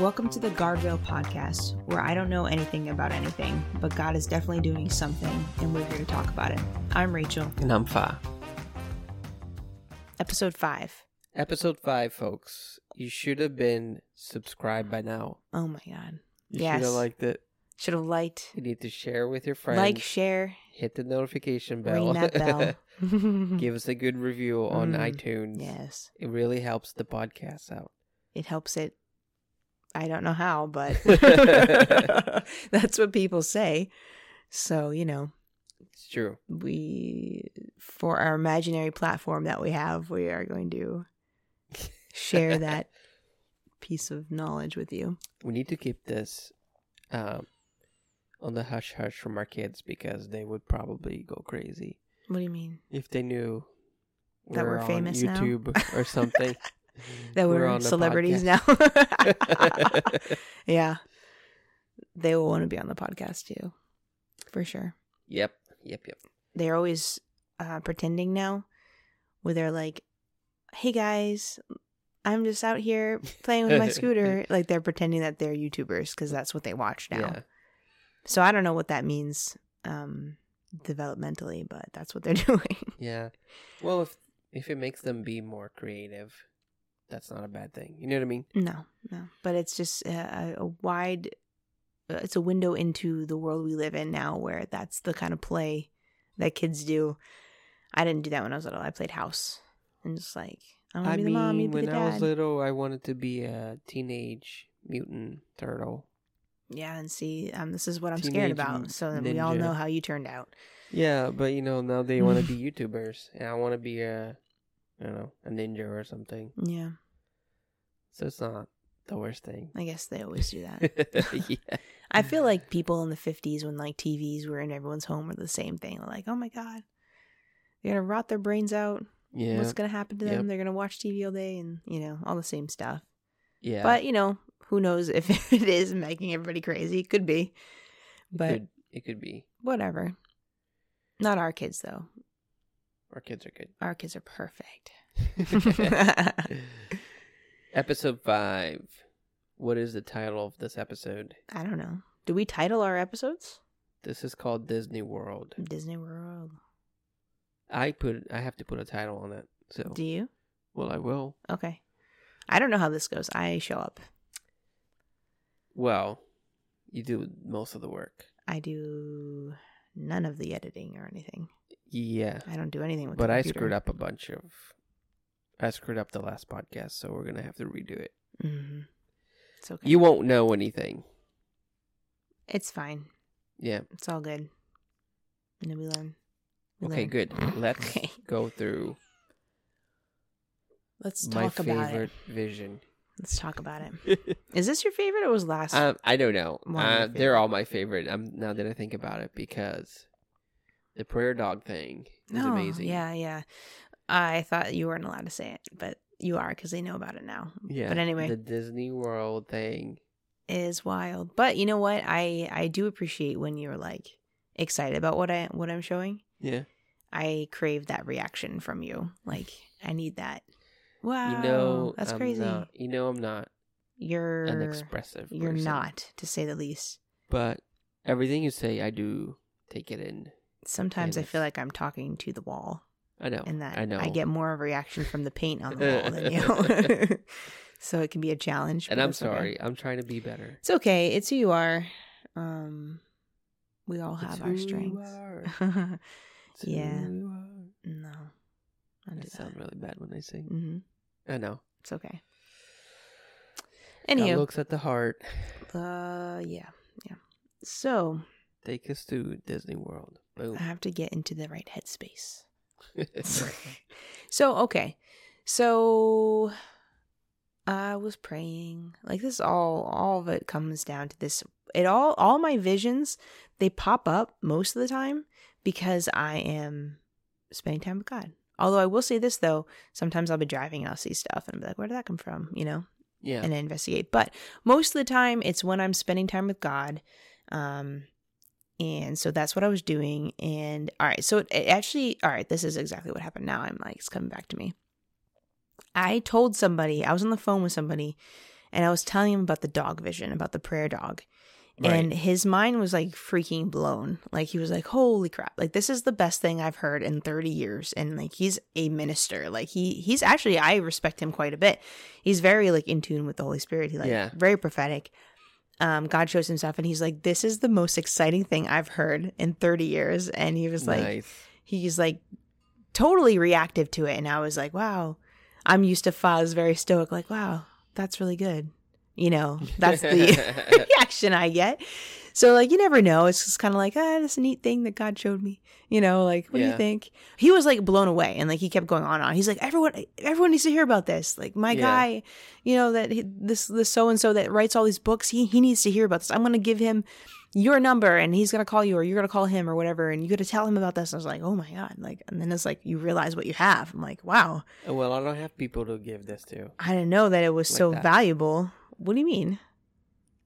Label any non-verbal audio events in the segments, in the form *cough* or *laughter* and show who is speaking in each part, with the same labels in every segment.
Speaker 1: Welcome to the Guardrail Podcast, where I don't know anything about anything, but God is definitely doing something, and we're here to talk about it. I'm Rachel.
Speaker 2: And I'm Fa.
Speaker 1: Episode 5.
Speaker 2: Episode 5, folks. You should have been subscribed by now.
Speaker 1: Oh my God.
Speaker 2: You
Speaker 1: Yes.
Speaker 2: should have liked it.
Speaker 1: Should have liked,
Speaker 2: You need to share with your friends.
Speaker 1: like, share,
Speaker 2: hit the notification bell.
Speaker 1: ring that bell. *laughs* *laughs*
Speaker 2: Give us a good review on
Speaker 1: Mm,
Speaker 2: iTunes.
Speaker 1: yes.
Speaker 2: It really helps the podcast out.
Speaker 1: It helps it. I don't know how, but *laughs* *laughs* that's what people say. So, you know,
Speaker 2: It's true.
Speaker 1: we for our imaginary platform that we have we are going to *laughs* share that piece of knowledge with you
Speaker 2: We need to keep this um, on the hush hush from our kids because they would probably go crazy
Speaker 1: what do you mean
Speaker 2: if they knew
Speaker 1: That we're
Speaker 2: on
Speaker 1: famous now?
Speaker 2: YouTube or something. *laughs*
Speaker 1: that we're,
Speaker 2: the
Speaker 1: celebrities
Speaker 2: podcast.
Speaker 1: now *laughs* *laughs* yeah they will want to be on the podcast too for sure
Speaker 2: Yep, yep, yep.
Speaker 1: they're always uh, pretending now where they're like hey guys i'm just out here playing with my scooter like they're pretending that they're youtubers because that's what they watch now
Speaker 2: Yeah.
Speaker 1: So I don't know what that means um developmentally, but that's what they're doing.
Speaker 2: Yeah. Well, if if it makes them be more creative, that's not a bad thing. You know what I mean?
Speaker 1: no, no. But it's just a, a wide uh, it's a window into the world we live in now where that's the kind of play that kids do. I didn't do that when I was little. I played house and just like I want to be the
Speaker 2: mean,
Speaker 1: mom, you be
Speaker 2: when
Speaker 1: the
Speaker 2: I was little, I wanted to be a teenage mutant turtle.
Speaker 1: yeah, and see, um, this is what I'm scared about. So that we all know how you turned out.
Speaker 2: Yeah, but you know now they want to be *laughs* YouTubers, and I want to be a, I don't know, a ninja or something.
Speaker 1: Yeah,
Speaker 2: So it's not the worst thing.
Speaker 1: I guess they always do that. *laughs*
Speaker 2: yeah. *laughs*
Speaker 1: I feel like people in the 50s when like TVs were in everyone's home were the same thing. They're like, oh my God, they're going to rot their brains out.
Speaker 2: Yeah.
Speaker 1: What's going to happen to them?
Speaker 2: Yep.
Speaker 1: They're going to watch TV all day and, you know, all the same stuff.
Speaker 2: yeah.
Speaker 1: But, you know, who knows if *laughs* it is making everybody crazy? Could be.
Speaker 2: it
Speaker 1: But
Speaker 2: could, it could be.
Speaker 1: whatever. Not our kids, though.
Speaker 2: Our kids are good.
Speaker 1: Our kids are perfect.
Speaker 2: Episode five. What is the title of this episode?
Speaker 1: I don't know. Do we title our episodes?
Speaker 2: This is called Disney World.
Speaker 1: Disney World.
Speaker 2: I put I have to put a title on it. So
Speaker 1: Do you?
Speaker 2: well I will.
Speaker 1: Okay. I don't know how this goes. I show up.
Speaker 2: Well, you do most of the work.
Speaker 1: I do none of the editing or anything.
Speaker 2: Yeah.
Speaker 1: I don't do anything with.
Speaker 2: But I screwed up a bunch of I screwed up the last podcast, so we're gonna have to redo it.
Speaker 1: hmm It's okay.
Speaker 2: You won't know anything.
Speaker 1: It's fine.
Speaker 2: Yeah.
Speaker 1: It's all good. And then we learn. We
Speaker 2: Okay,
Speaker 1: learn.
Speaker 2: good. Let's
Speaker 1: Okay.
Speaker 2: go through *laughs*
Speaker 1: Let's talk about
Speaker 2: favorite
Speaker 1: it.
Speaker 2: vision.
Speaker 1: Let's talk about it. *laughs* Is this your favorite or was last?
Speaker 2: um, I don't know.
Speaker 1: One of your
Speaker 2: Uh, they're all my favorite. Um, now that I think about it, because the prayer dog thing is
Speaker 1: Oh,
Speaker 2: amazing.
Speaker 1: Yeah, yeah. I thought you weren't allowed to say it, but you are because they know about it now.
Speaker 2: Yeah.
Speaker 1: But anyway,
Speaker 2: the Disney World thing.
Speaker 1: is wild. But you know what? I I do appreciate when you're like excited about what I what I'm showing.
Speaker 2: Yeah.
Speaker 1: I crave that reaction from you. Like I need that. Wow,
Speaker 2: you know,
Speaker 1: that's
Speaker 2: I'm
Speaker 1: crazy.
Speaker 2: not- you know, I'm not
Speaker 1: You're
Speaker 2: an expressive.
Speaker 1: You're
Speaker 2: person,
Speaker 1: not, to say the least.
Speaker 2: But everything you say, I do take it in.
Speaker 1: Sometimes I feel like I'm talking to the wall,
Speaker 2: I know.
Speaker 1: and that
Speaker 2: I know.
Speaker 1: I get more of a reaction from the paint on the wall than *laughs* you. *laughs* so it can be a challenge.
Speaker 2: and I'm
Speaker 1: that's okay.
Speaker 2: sorry. I'm trying to be better.
Speaker 1: It's okay. It's who you are. Um, we all have our strengths.
Speaker 2: are. *laughs* It's who
Speaker 1: Yeah. no, I
Speaker 2: I sound really bad when I sing.
Speaker 1: hmm
Speaker 2: I know.
Speaker 1: It's okay.
Speaker 2: God
Speaker 1: Anywho,
Speaker 2: looks at the heart.
Speaker 1: uh, yeah, yeah. So
Speaker 2: Take us to Disney World. Boom.
Speaker 1: I have to get into the right headspace. *laughs* So okay, so I was praying. Like this, all all of it comes down to this. It all all my visions they pop up most of the time because I am spending time with God. Although I will say this though, sometimes I'll be driving and I'll see stuff and I'll be like, "Where did that come from?" You know,
Speaker 2: yeah.
Speaker 1: and I investigate. But most of the time, it's when I'm spending time with God. Um, and so that's what I was doing. And all right, so it, it actually, all right, this is exactly what happened. Now I'm like, it's coming back to me. I told somebody, I was on the phone with somebody, and I was telling him about the dog vision, about the prayer dog.
Speaker 2: Right.
Speaker 1: And his mind was like freaking blown. Like he was like, "Holy crap! Like this is the best thing I've heard in 30 years." And like he's a minister. Like he he's actually I respect him quite a bit. He's very like in tune with the Holy Spirit. He like
Speaker 2: Yeah.
Speaker 1: very prophetic. Um, God shows him stuff, and he's like, "This is the most exciting thing I've heard in 30 years." And he was like,
Speaker 2: nice.
Speaker 1: he's like totally reactive to it and i was like wow i'm used to Faz very stoic like wow that's really good you know that's the *laughs* *laughs* reaction i get so like you never know it's just kind of like ah this neat thing that god showed me you know like what do you think he was like blown away and like he kept going on and on he's like everyone everyone needs to hear about this like my
Speaker 2: Yeah.
Speaker 1: guy you know that he, this this so and so that writes all these books he he needs to hear about this i'm gonna give him your number and he's gonna call you or you're gonna call him or whatever and you gotta tell him about this. I was like, oh my god, like and then it's like you realize what you have. I'm like, wow,
Speaker 2: well, I don't have people to give this to.
Speaker 1: I didn't know that it was
Speaker 2: Like
Speaker 1: so
Speaker 2: that.
Speaker 1: valuable. What do you mean?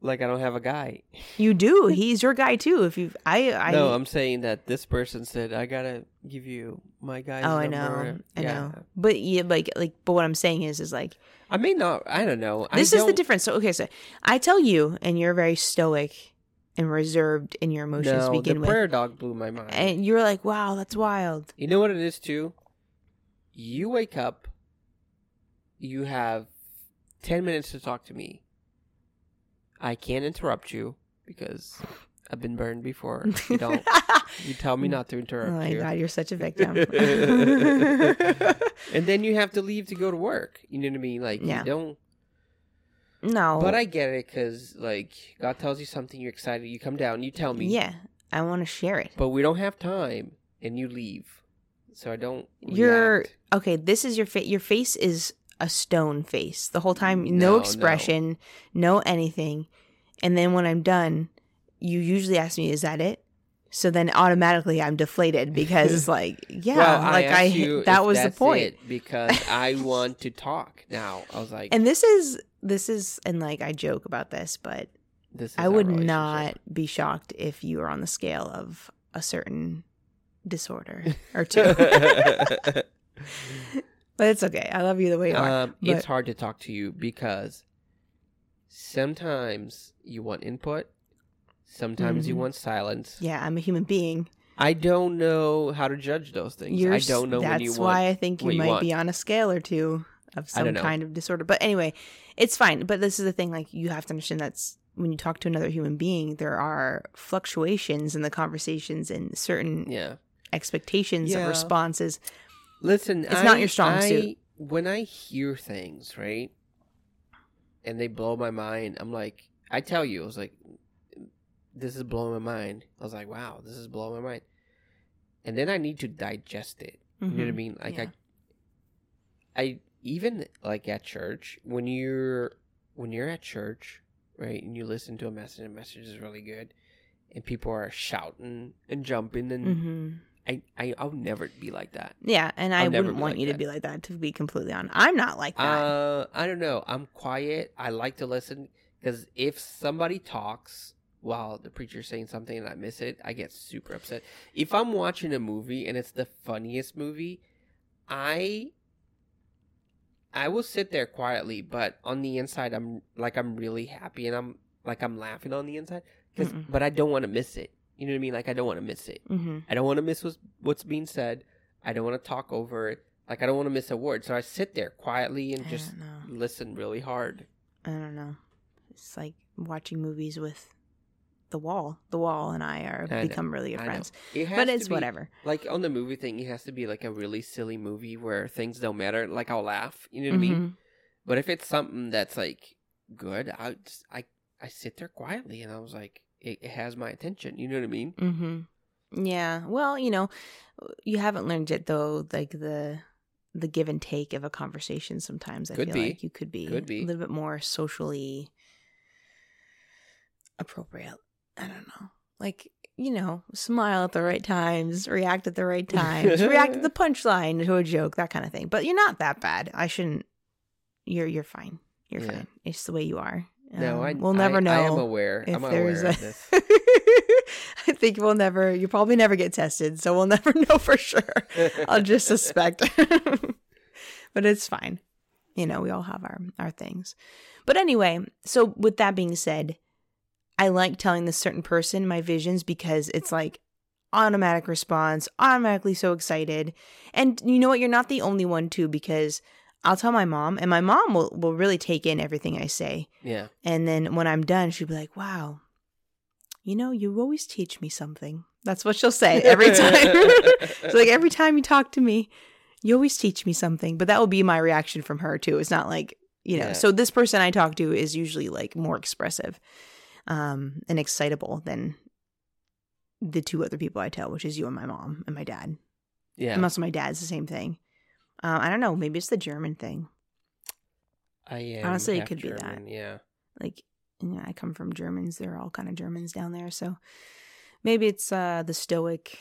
Speaker 2: Like I don't have a guy.
Speaker 1: You do. He's your guy too. If you, I, I.
Speaker 2: no, I'm saying that this person said I gotta give you my guy's
Speaker 1: oh, I know. I
Speaker 2: yeah.
Speaker 1: know. But yeah, like, like, but what I'm saying is, is like,
Speaker 2: I may not. I don't know. I
Speaker 1: this is the
Speaker 2: don't-
Speaker 1: difference. So okay, so I tell you, and you're very stoic and reserved in your emotions
Speaker 2: No,
Speaker 1: to begin
Speaker 2: the
Speaker 1: with,
Speaker 2: prayer dog blew my mind.
Speaker 1: and you're like, wow, that's wild.
Speaker 2: You know what it is too? You wake up, you have 10 minutes to talk to me. I can't interrupt you because I've been burned before. You don't. *laughs* you tell me not to
Speaker 1: Oh
Speaker 2: interrupt
Speaker 1: my
Speaker 2: you.
Speaker 1: god, you're such a victim. *laughs*
Speaker 2: And then you have to leave to go to work. You know what I mean? Like,
Speaker 1: Yeah.
Speaker 2: you don't.
Speaker 1: no,
Speaker 2: But I get it because, like, God tells you something, you're excited, you come down, you tell me.
Speaker 1: yeah, I want to share it.
Speaker 2: But we don't have time, and you leave. So I don't.
Speaker 1: You're
Speaker 2: react.
Speaker 1: okay. This is your face. Your face is a stone face the whole time.
Speaker 2: No,
Speaker 1: No,
Speaker 2: no.
Speaker 1: expression, no. anything. And then when I'm done, you usually ask me, "Is that it?" So then automatically I'm deflated because it's *laughs* like, yeah,
Speaker 2: Well,
Speaker 1: like I,
Speaker 2: you
Speaker 1: that was the point.
Speaker 2: because *laughs* I want to talk now. I was like,
Speaker 1: And this is this is and like I joke about this, but
Speaker 2: this is
Speaker 1: I would not be shocked if you were on the scale of a certain disorder or two. *laughs* but it's okay. I love you the way you are.
Speaker 2: um, it's hard to talk to you because sometimes you want input, sometimes you
Speaker 1: Mhm.
Speaker 2: want silence.
Speaker 1: Yeah, I'm a human being.
Speaker 2: I don't know how to judge those things.
Speaker 1: You're,
Speaker 2: I don't know
Speaker 1: That's
Speaker 2: when you
Speaker 1: why. I think you
Speaker 2: you
Speaker 1: might be on a scale or two of some kind of disorder. But anyway, it's fine. But this is the thing: like you have to understand that's when you talk to another human being, there are fluctuations in the conversations and certain
Speaker 2: Yeah.
Speaker 1: expectations
Speaker 2: Yeah.
Speaker 1: of responses.
Speaker 2: Listen,
Speaker 1: It's
Speaker 2: I,
Speaker 1: not your strong
Speaker 2: I-
Speaker 1: suit.
Speaker 2: When I hear things, right, and they blow my mind, I'm like, I tell you, I was like, this is blowing my mind. I was like, wow, this is blowing my mind. And then I need to digest it. You know what I
Speaker 1: Mhm.
Speaker 2: mean? Like
Speaker 1: Yeah.
Speaker 2: I, I even like at church when you're when you're at church, right, and you listen to a message, and message is really good, and people are shouting and jumping, and
Speaker 1: Mhm.
Speaker 2: I, I I'll never be like that.
Speaker 1: Yeah, and I
Speaker 2: I'll
Speaker 1: wouldn't want
Speaker 2: like
Speaker 1: you to be like that. To be completely honest, I'm not like that.
Speaker 2: Uh, I don't know. I'm quiet. I like to listen because if somebody talks while the preacher's saying something and I miss it, I get super upset. If I'm watching a movie and it's the funniest movie, I I will sit there quietly, but on the inside, I'm like I'm really happy and I'm like I'm laughing on the inside. but I don't want to miss it. You know what I mean? Like I don't want to miss it.
Speaker 1: hmm
Speaker 2: I don't want to miss what's, what's being said. I don't want to talk over it. Like I don't want to miss a word. So I sit there quietly and
Speaker 1: I
Speaker 2: just listen really hard.
Speaker 1: I don't know. It's like watching movies with the wall. The wall and I are
Speaker 2: I know,
Speaker 1: become really good friends.
Speaker 2: It
Speaker 1: But it's
Speaker 2: be-
Speaker 1: whatever.
Speaker 2: Like on the movie thing, it has to be like a really silly movie where things don't matter. Like I'll laugh. You know what I mean?
Speaker 1: Mhm.
Speaker 2: But if it's something that's like good, I just, I I sit there quietly and I was like, it, it has my attention. You know what I mean?
Speaker 1: Mm-hmm. Yeah. Well, you know, you haven't learned it though, like the the give and take of a conversation. Sometimes I
Speaker 2: Could
Speaker 1: feel
Speaker 2: be.
Speaker 1: like you could be,
Speaker 2: Could be.
Speaker 1: a little bit more socially appropriate. I don't know, like you know, smile at the right times, react at the right times, react at the *laughs* punchline to a joke, that kind of thing. But you're not that bad. I shouldn't. You're you're fine. You're
Speaker 2: Yeah.
Speaker 1: fine. It's the way you are.
Speaker 2: No,
Speaker 1: Um,
Speaker 2: I
Speaker 1: we'll never
Speaker 2: I,
Speaker 1: know.
Speaker 2: I am aware.
Speaker 1: if
Speaker 2: I'm
Speaker 1: there's
Speaker 2: aware
Speaker 1: a-
Speaker 2: of this. *laughs*
Speaker 1: I think we'll never. You probably never get tested, so we'll *laughs* never know for sure. I'll just suspect, *laughs* but it's fine. You know, we all have our our things. But anyway, so with that being said, I like telling this certain person my visions because it's like automatic response, automatically so excited. And you know what? You're not the only one too, because I'll tell my mom, and my mom will, will really take in everything I say.
Speaker 2: Yeah.
Speaker 1: And then when I'm done, she'll be like, wow, you know, you always teach me something. That's what she'll say every *laughs* time. *laughs* it's like every time you talk to me, you always teach me something. But that will be my reaction from her too. It's not like, you know,
Speaker 2: Yeah.
Speaker 1: so this person I talk to is usually like more expressive um and excitable than the two other people I tell, which is you and my mom and my dad.
Speaker 2: Yeah.
Speaker 1: And also my dad's the same thing. Um, I don't know, maybe it's the German thing.
Speaker 2: I am.
Speaker 1: Honestly, it could be that.
Speaker 2: Yeah.
Speaker 1: like you know, I come from Germans. They're all kind of Germans down there, so maybe it's uh the stoic,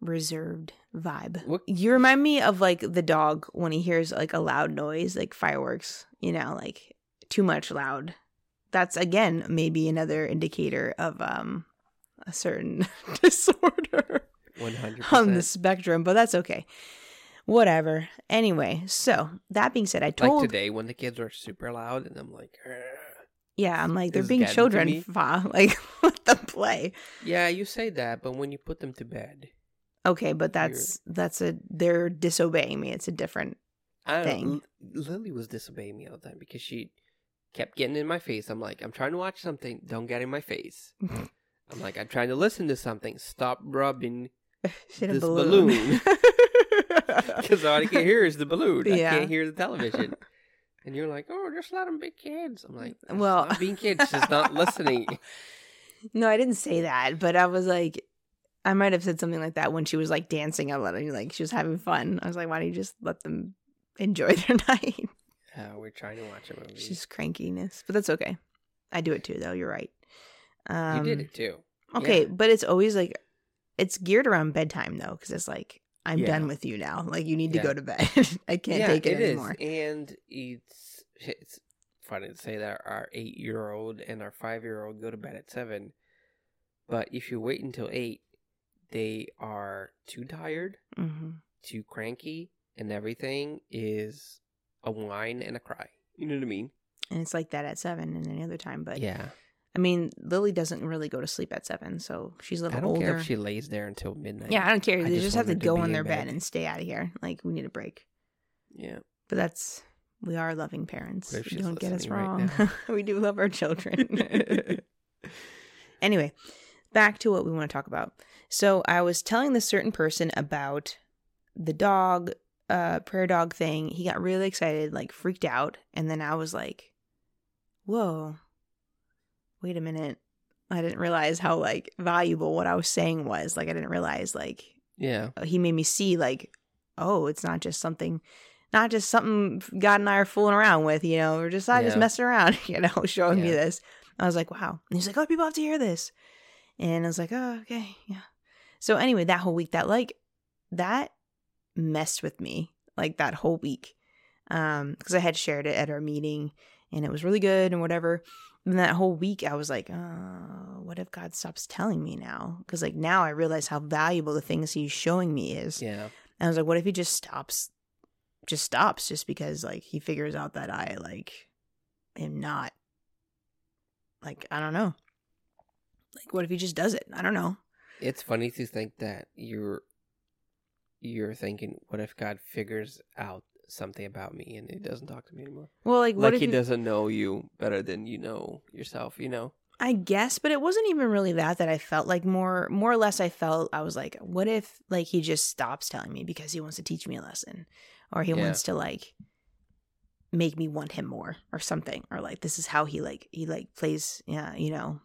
Speaker 1: reserved vibe.
Speaker 2: What-
Speaker 1: You remind me of like the dog when he hears like a loud noise, like fireworks. You know, like too much loud. That's again maybe another indicator of um a certain *laughs* disorder
Speaker 2: One hundred
Speaker 1: on the spectrum, but that's okay. Whatever. Anyway, so that being said, I
Speaker 2: Like
Speaker 1: told
Speaker 2: today when the kids were super loud and I'm like, "Ugh."
Speaker 1: Yeah, I'm like they're being children. *laughs* Fa, like let them play.
Speaker 2: yeah, you say that, but when you put them to bed,
Speaker 1: Okay, but that's that's a they're disobeying me. It's a different. Thing.
Speaker 2: know. Lily was disobeying me all the time because she kept getting in my face. I'm like, I'm trying to watch something. Don't get in my face. *laughs* I'm like, I'm trying to listen to something. Stop rubbing. *laughs*
Speaker 1: She had a
Speaker 2: This
Speaker 1: balloon.
Speaker 2: balloon. *laughs* Because all I can hear is the balloon. I can't hear the television. *laughs* And you're like, oh, just let them be kids. I'm like,
Speaker 1: Well-
Speaker 2: well, being kids, just not *laughs* listening.
Speaker 1: no, I didn't say that, but I was like, I might have said something like that when she was like dancing. I let her like she was having fun. I was like, why don't you just let them enjoy their night?
Speaker 2: Uh, we're trying to watch a movie.
Speaker 1: It's just crankiness, but that's okay. I do it too, though. You're right. Um,
Speaker 2: you did it too.
Speaker 1: Okay,
Speaker 2: Yeah.
Speaker 1: but it's always like it's geared around bedtime though, because it's like I'm
Speaker 2: Yeah.
Speaker 1: done with you now. Like you need to
Speaker 2: Yeah.
Speaker 1: go to bed. *laughs* I can't
Speaker 2: yeah,
Speaker 1: take it anymore.
Speaker 2: And it's it's funny to say that our eight year old and our five year old go to bed at seven. But if you wait until eight, they are too tired,
Speaker 1: hmm
Speaker 2: too cranky, and everything is a whine and a cry. You know what I mean?
Speaker 1: And it's like that at seven and any other time. But
Speaker 2: yeah.
Speaker 1: I mean, Lily doesn't really go to sleep at seven, so she's a little
Speaker 2: don't
Speaker 1: older.
Speaker 2: care if she lays there until midnight.
Speaker 1: yeah, I don't care.
Speaker 2: I
Speaker 1: they
Speaker 2: just
Speaker 1: just, have to
Speaker 2: to
Speaker 1: go in their bed.
Speaker 2: bed.
Speaker 1: and stay out of here. Like we need a break.
Speaker 2: Yeah.
Speaker 1: But that's we are loving parents. Don't get us
Speaker 2: listening right
Speaker 1: wrong. *laughs* we do love our children. *laughs* *laughs* anyway, back to what we want to talk about. So I was telling this certain person about the dog, uh, prayer dog thing. He got really excited, like freaked out, and then I was like, "Whoa, wait a minute." I didn't realize how like valuable what I was saying was. Like I didn't realize like
Speaker 2: Yeah.
Speaker 1: he made me see like oh it's not just something not just something god and i are fooling around with you know or just i just
Speaker 2: Yeah.
Speaker 1: messing around *laughs* you know showing me this i was like wow and he's like oh people have to hear this and i was like oh okay yeah so anyway that whole week that like that messed with me like that whole week um because i had shared it at our meeting and it was really good and whatever and that whole week i was like oh what if god stops telling me now because like now i realize how valuable the things he's showing me is
Speaker 2: Yeah.
Speaker 1: and I was like, what if he just stops, just stops, just because like he figures out that I like am not, like I don't know, like what if he just does it? I don't know.
Speaker 2: It's funny to think that you're you're thinking, what if God figures out something about me and he doesn't talk to me anymore?
Speaker 1: Well, like what
Speaker 2: Like
Speaker 1: if
Speaker 2: he
Speaker 1: he-
Speaker 2: doesn't know you better than you know yourself, you know?
Speaker 1: I guess, but it wasn't even really that that I felt like more, more or less. I felt I was like, what if like he just stops telling me because he wants to teach me a lesson, or he
Speaker 2: Yeah.
Speaker 1: wants to like make me want him more, or something, or like this is how he like he like plays, yeah, you know,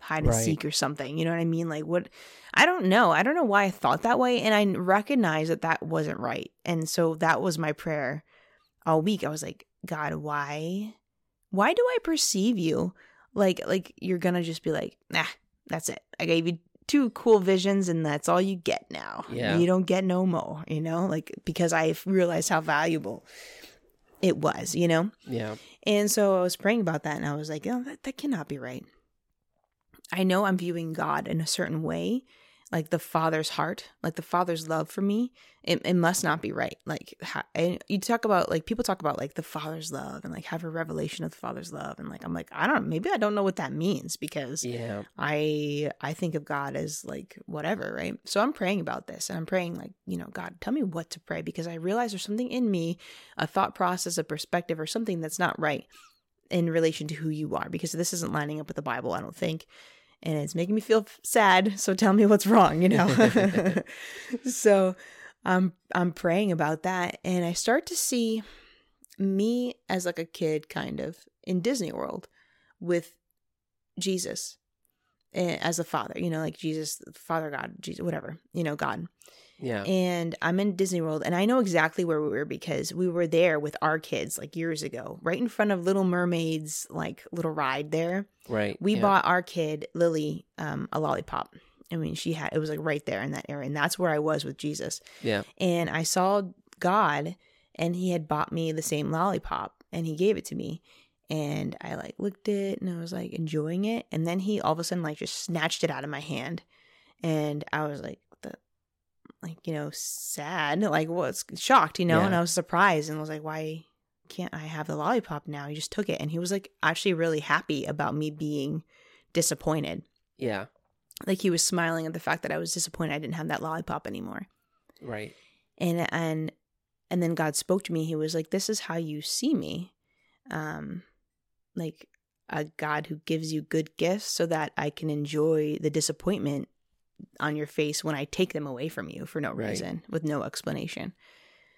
Speaker 1: hide and
Speaker 2: Right.
Speaker 1: seek or something. You know what I mean? Like what? I don't know. I don't know why I thought that way, and I recognize that that wasn't right, and so that was my prayer all week. I was like, God, why? Why do I perceive you? like like you're gonna just be like nah that's it i gave you two cool visions and that's all you get now
Speaker 2: Yeah.
Speaker 1: you don't get no more you know like because i realized how valuable it was you know
Speaker 2: Yeah.
Speaker 1: and so i was praying about that and i was like oh that, that cannot be right i know i'm viewing god in a certain way like the father's heart, like the father's love for me, it, it must not be right. Like you talk about like people talk about like the father's love and like have a revelation of the father's love and like I'm like I don't maybe I don't know what that means because
Speaker 2: Yeah.
Speaker 1: I I think of God as like whatever, right? So I'm praying about this and I'm praying like, you know, God, tell me what to pray because I realize there's something in me, a thought process, a perspective or something that's not right in relation to who you are because this isn't lining up with the Bible, I don't think. And it's making me feel sad, so tell me what's wrong, you know. *laughs* *laughs* so I'm I'm praying about that and I start to see me as like a kid kind of in Disney World with Jesus eh, as a father, you know, like Jesus, Father God, Jesus, whatever, you know, God.
Speaker 2: Yeah.
Speaker 1: And I'm in Disney World and I know exactly where we were because we were there with our kids like years ago, right in front of Little Mermaid's like little ride there.
Speaker 2: Right.
Speaker 1: We
Speaker 2: yeah.
Speaker 1: bought our kid, Lily, um, a lollipop. I mean, she had it was like right there in that area. And that's where I was with Jesus.
Speaker 2: Yeah.
Speaker 1: And I saw God and he had bought me the same lollipop and he gave it to me. And I like looked at it and I was like enjoying it. And then he all of a sudden like just snatched it out of my hand. And I was like, like, you know, sad, like was shocked, you know,
Speaker 2: Yeah.
Speaker 1: and I was surprised and was like, why can't I have the lollipop now? He just took it and he was like actually really happy about me being disappointed.
Speaker 2: Yeah.
Speaker 1: Like he was smiling at the fact that I was disappointed I didn't have that lollipop anymore
Speaker 2: Right.
Speaker 1: and and and then god spoke to me he was like this is how you see me um like a god who gives you good gifts so that i can enjoy the disappointment on your face when i take them away from you for no
Speaker 2: Right.
Speaker 1: reason with no explanation.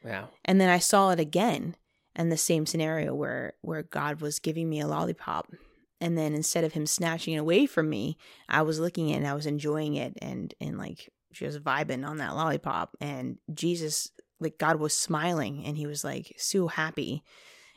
Speaker 2: Wow.
Speaker 1: and then i saw it again in the same scenario where where god was giving me a lollipop. And then instead of him snatching it away from me i was looking at it and i was enjoying it and and like just vibing on that lollipop. And jesus like god was smiling and he was like so happy.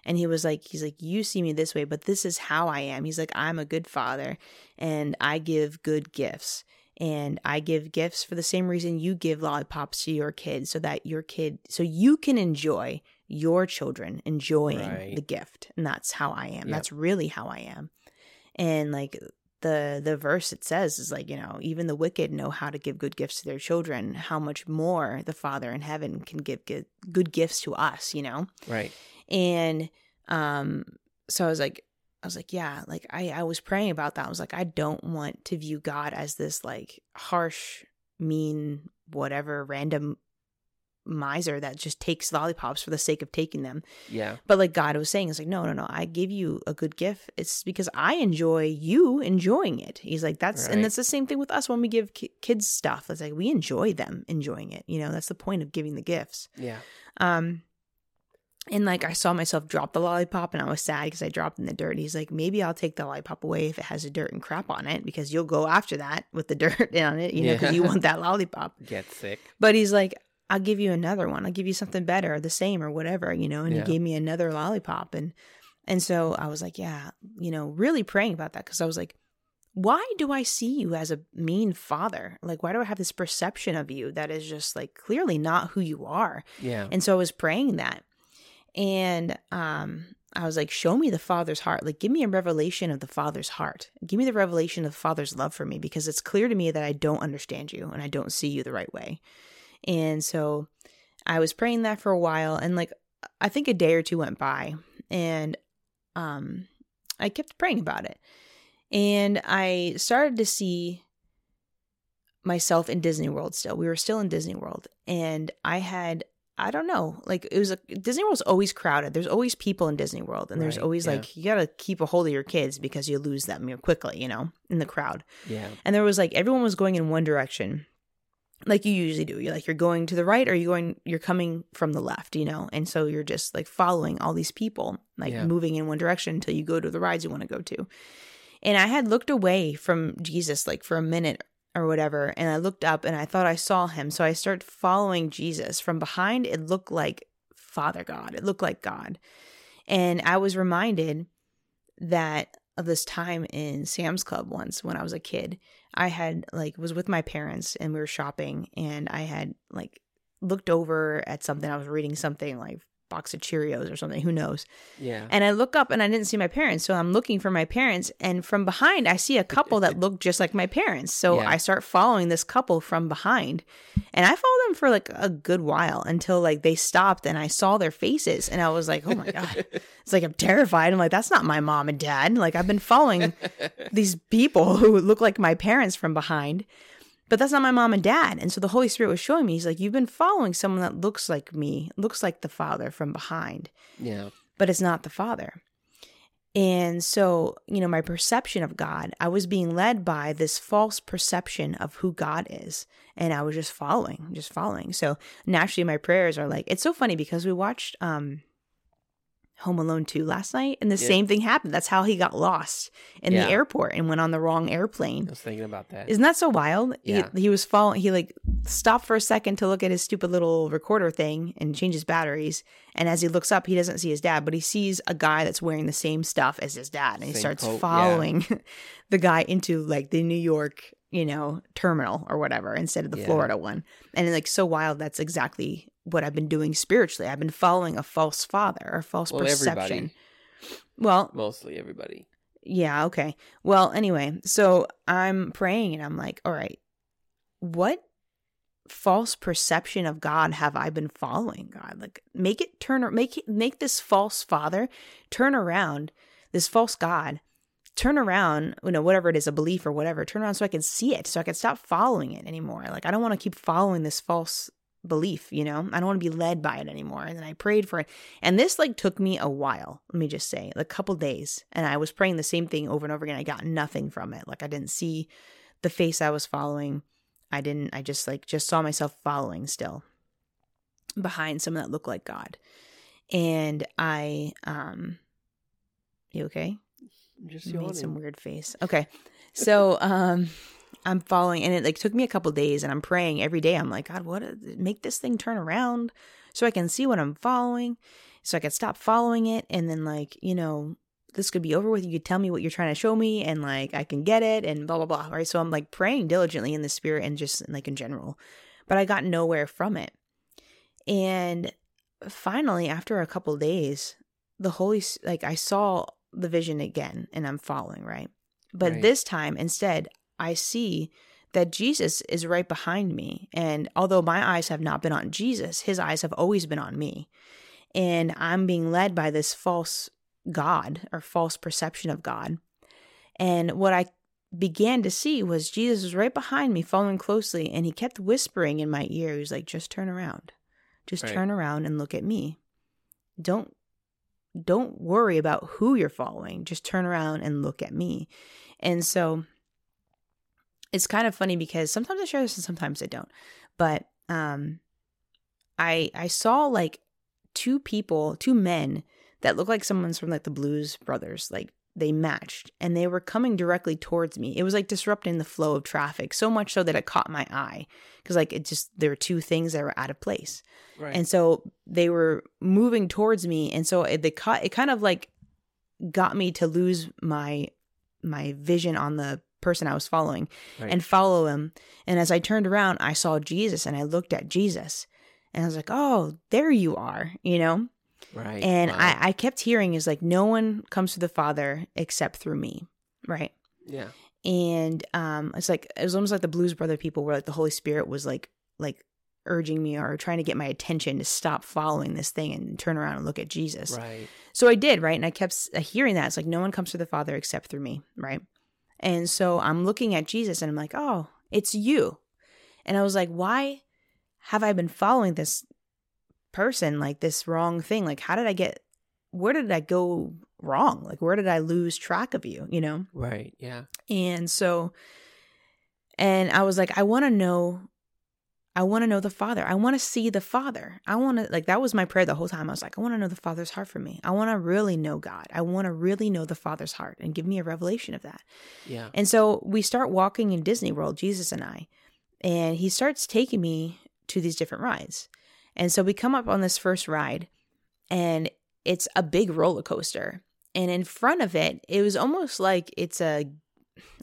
Speaker 1: And he was like he's like you see me this way but this is how i am. He's like i'm a good father and i give good gifts and i give gifts for the same reason you give lollipops to your kids so that your kid so you can enjoy your children enjoying
Speaker 2: Right.
Speaker 1: the gift and that's how i am
Speaker 2: Yep.
Speaker 1: that's really how i am and like the the verse it says is like you know even the wicked know how to give good gifts to their children how much more the father in heaven can give good, good gifts to us you know
Speaker 2: Right.
Speaker 1: and um so i was like i was like yeah like i i was praying about that i was like i don't want to view god as this like harsh mean whatever random miser that just takes lollipops for the sake of taking them
Speaker 2: Yeah.
Speaker 1: but like God was saying, it's like, no, no, no. I give you a good gift. It's because I enjoy you enjoying it. He's like, that's,
Speaker 2: Right.
Speaker 1: and that's the same thing with us when we give ki- kids stuff. It's like, we enjoy them enjoying it. You know, that's the point of giving the gifts.
Speaker 2: Yeah.
Speaker 1: Um, and like, I saw myself drop the lollipop and I was sad because I dropped in the dirt. He's like, maybe I'll take the lollipop away if it has a dirt and crap on it because you'll go after that with the *laughs* dirt on it, you know, because
Speaker 2: Yeah.
Speaker 1: you want that lollipop. *laughs*
Speaker 2: Get sick.
Speaker 1: But he's like, I'll give you another one. I'll give you something better or the same or whatever, you know. And
Speaker 2: Yeah.
Speaker 1: he gave me another lollipop, and and so I was like, yeah, you know, really praying about that because I was like, why do I see you as a mean father? Like, why do I have this perception of you that is just like clearly not who you are?
Speaker 2: Yeah.
Speaker 1: And so I was praying that, and um, I was like, show me the father's heart. Like, give me a revelation of the father's heart. Give me the revelation of the father's love for me because it's clear to me that I don't understand you and I don't see you the right way. And so I was praying that for a while and like I think a day or two went by and um I kept praying about it. And I started to see myself in Disney World still. We were still in Disney World and I had I don't know, like it was a Disney World's always crowded. There's always people in Disney World and there's
Speaker 2: Right,
Speaker 1: always
Speaker 2: yeah.
Speaker 1: like you got to keep a hold of your kids because you lose them quickly, you know, in the crowd
Speaker 2: Yeah.
Speaker 1: and there was like everyone was going in one direction like you usually do you're like you're going to the right or you're going you're coming from the left you know and so you're just like following all these people like
Speaker 2: Yeah.
Speaker 1: moving in one direction until you go to the rides you want to go to and i had looked away from jesus like for a minute or whatever and i looked up and i thought i saw him. So i started following jesus. From behind it looked like father god. It looked like god. And i was reminded that of this time in Sam's Club once when I was a kid. I had like was with my parents and we were shopping and I had like looked over at something. I was reading something like box of Cheerios or something. Who knows?
Speaker 2: Yeah.
Speaker 1: And I look up and I didn't see my parents. So I'm looking for my parents. And from behind, I see a couple that look just like my parents. So
Speaker 2: Yeah.
Speaker 1: I start following this couple from behind. And I followed them for like a good while until like they stopped and I saw their faces. And I was like, oh my God. *laughs* It's like I'm terrified. I'm like, that's not my mom and dad. Like I've been following these people who look like my parents from behind. But that's not my mom and dad. And so the Holy Spirit was showing me, he's like, You've been following someone that looks like me, looks like the Father from behind
Speaker 2: yeah.
Speaker 1: but it's not the Father. And so, you know, my perception of God, I was being led by this false perception of who God is. And I was just following, just following. So naturally, my prayers are like, it's so funny because we watched um, Home Alone 2 last night and the
Speaker 2: Yeah.
Speaker 1: same thing happened. That's how he got lost in
Speaker 2: Yeah.
Speaker 1: the airport and went on the wrong airplane.
Speaker 2: I was thinking about that.
Speaker 1: Isn't that so wild?
Speaker 2: Yeah.
Speaker 1: He, he was following, he like stopped for a second to look at his stupid little recorder thing and change his batteries. And as he looks up, he doesn't see his dad, but he sees a guy that's wearing the same stuff as his dad. And he
Speaker 2: Same
Speaker 1: starts
Speaker 2: coat, yeah.
Speaker 1: following *laughs* the guy into like the New York, you know, terminal or whatever instead of the. Florida one. And like so wild, that's exactly what I've been doing spiritually. I've been following a false father or false
Speaker 2: Well,
Speaker 1: perception.
Speaker 2: everybody.
Speaker 1: Well,
Speaker 2: Mostly everybody.
Speaker 1: yeah, okay. Well, anyway, so I'm praying and I'm like, all right, what false perception of God have I been following, God? Like make it turn make it make this false father turn around, this false God, turn around, you know, whatever it is, a belief or whatever, turn around so I can see it, so I can stop following it anymore. Like I don't want to keep following this false belief, you know? I don't want to be led by it anymore. And then I prayed for it. And this like took me a while, let me just say, a couple days. And I was praying the same thing over and over again. I got nothing from it. Like I didn't see the face I was following. I didn't I just like just saw myself following still behind someone that looked like God. And I um you okay?
Speaker 2: I'm just
Speaker 1: You made some weird face. Okay. So um I'm following and it like took me a couple days and I'm praying every day. I'm like, God, what make this thing turn around so I can see what I'm following, so I can stop following it and then like, you know, this could be over with. You could tell me what you're trying to show me and like I can get it and blah blah blah. Right. So I'm like praying diligently in the spirit and just like in general. But I got nowhere from it. And finally, after a couple days, the Holy like I saw the vision again and I'm following, right? But
Speaker 2: Right.
Speaker 1: this time instead, I see that Jesus is right behind me. And although my eyes have not been on Jesus, his eyes have always been on me. And I'm being led by this false God or false perception of God. And what I began to see was Jesus was right behind me, following closely, and he kept whispering in my ear. He was like, just turn around. Just
Speaker 2: Right.
Speaker 1: turn around and look at me. Don't don't worry about who you're following. Just turn around and look at me. And so it's kind of funny because sometimes I share this and sometimes I don't. But um I I saw like two people, two men that looked like someone's from like the Blues Brothers. Like they matched and they were coming directly towards me. It was like disrupting the flow of traffic so much so that it caught my eye because like it just there were two things that were out of place.
Speaker 2: Right.
Speaker 1: And so they were moving towards me and so it, they caught it kind of like got me to lose my my vision on the person I was following
Speaker 2: Right.
Speaker 1: and follow him. And as I turned around, I saw Jesus and I looked at Jesus and I was like, "Oh, there you are," you know?
Speaker 2: right.
Speaker 1: And
Speaker 2: Wow.
Speaker 1: I, I kept hearing is like no one comes to the Father except through me, right?
Speaker 2: yeah.
Speaker 1: And um, it's like it was almost like the Blues Brother people, where like the Holy Spirit was like like urging me or trying to get my attention to stop following this thing and turn around and look at Jesus.
Speaker 2: Right.
Speaker 1: So I did, right? And I kept hearing that. It's like no one comes to the Father except through me, right? And so I'm looking at Jesus and I'm like, oh, it's you. And I was like, why have I been following this person, like this wrong thing? Like, how did I get, where did I go wrong? Like, where did I lose track of you, you know?
Speaker 2: Right. Yeah.
Speaker 1: And so, and I was like, I want to know, I want to know the Father. I want to see the Father. I want to, like, that was my prayer the whole time. I was like, I want to know the Father's heart for me. I want to really know God. I want to really know the Father's heart and give me a revelation of that.
Speaker 2: Yeah.
Speaker 1: And so we start walking in Disney World, Jesus and I, and he starts taking me to these different rides. And so we come up on this first ride, and it's a big roller coaster. And in front of it, it was almost like it's a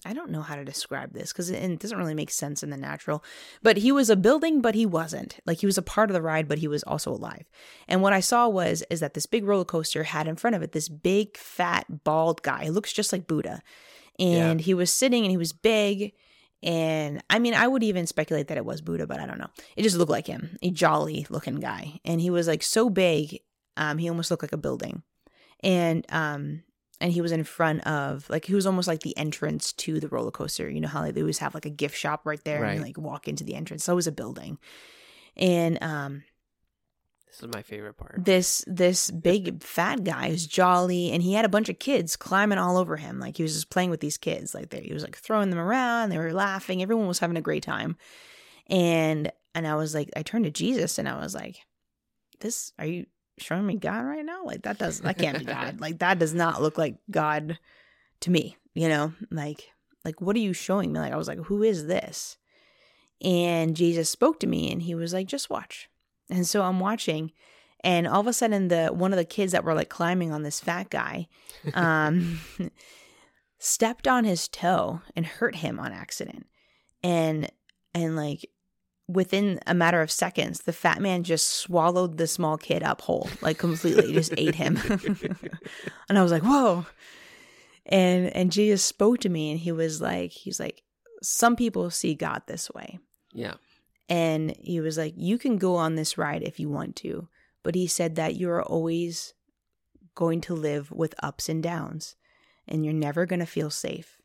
Speaker 1: I don't know how to describe this because it, it doesn't really make sense in the natural. But he was a building, but he wasn't. Like he was a part of the ride, but he was also alive. And what I saw was is that this big roller coaster had in front of it this big, fat, bald guy. He looks just like Buddha, and he was sitting and he was big. And I mean, I would even speculate that it was Buddha, but I don't know. It just looked like him, a jolly looking guy. And he was like so big, um, he almost looked like a building. And um, and he was in front of like he was almost like the entrance to the roller coaster. You know how like, they always have like a gift shop right there and you, like walk into the entrance. So it was a building. And um
Speaker 2: This is my favorite part.
Speaker 1: this this big *laughs* fat guy who's jolly and he had a bunch of kids climbing all over him like he was just playing with these kids like they, he was like throwing them around they were laughing everyone was having a great time and and i was like i turned to jesus and i was like this are you showing me god right now? Like that does that can't be god. *laughs* Like that does not look like god to me you know? Like like what are you showing me? Like i was like who is this? And jesus spoke to me and he was like just watch. And so i'm watching and all of a sudden the one of the kids that were like climbing on this fat guy um *laughs* stepped on his toe and hurt him on accident. And and like within a matter of seconds the fat man just swallowed the small kid up whole like completely just ate him *laughs* and i was like whoa and and jesus spoke to me and he was like he's like some people see god this way
Speaker 2: yeah.
Speaker 1: and he was like, You can go on this ride if you want to. But he said that you're always going to live with ups and downs and you're never going to feel safe.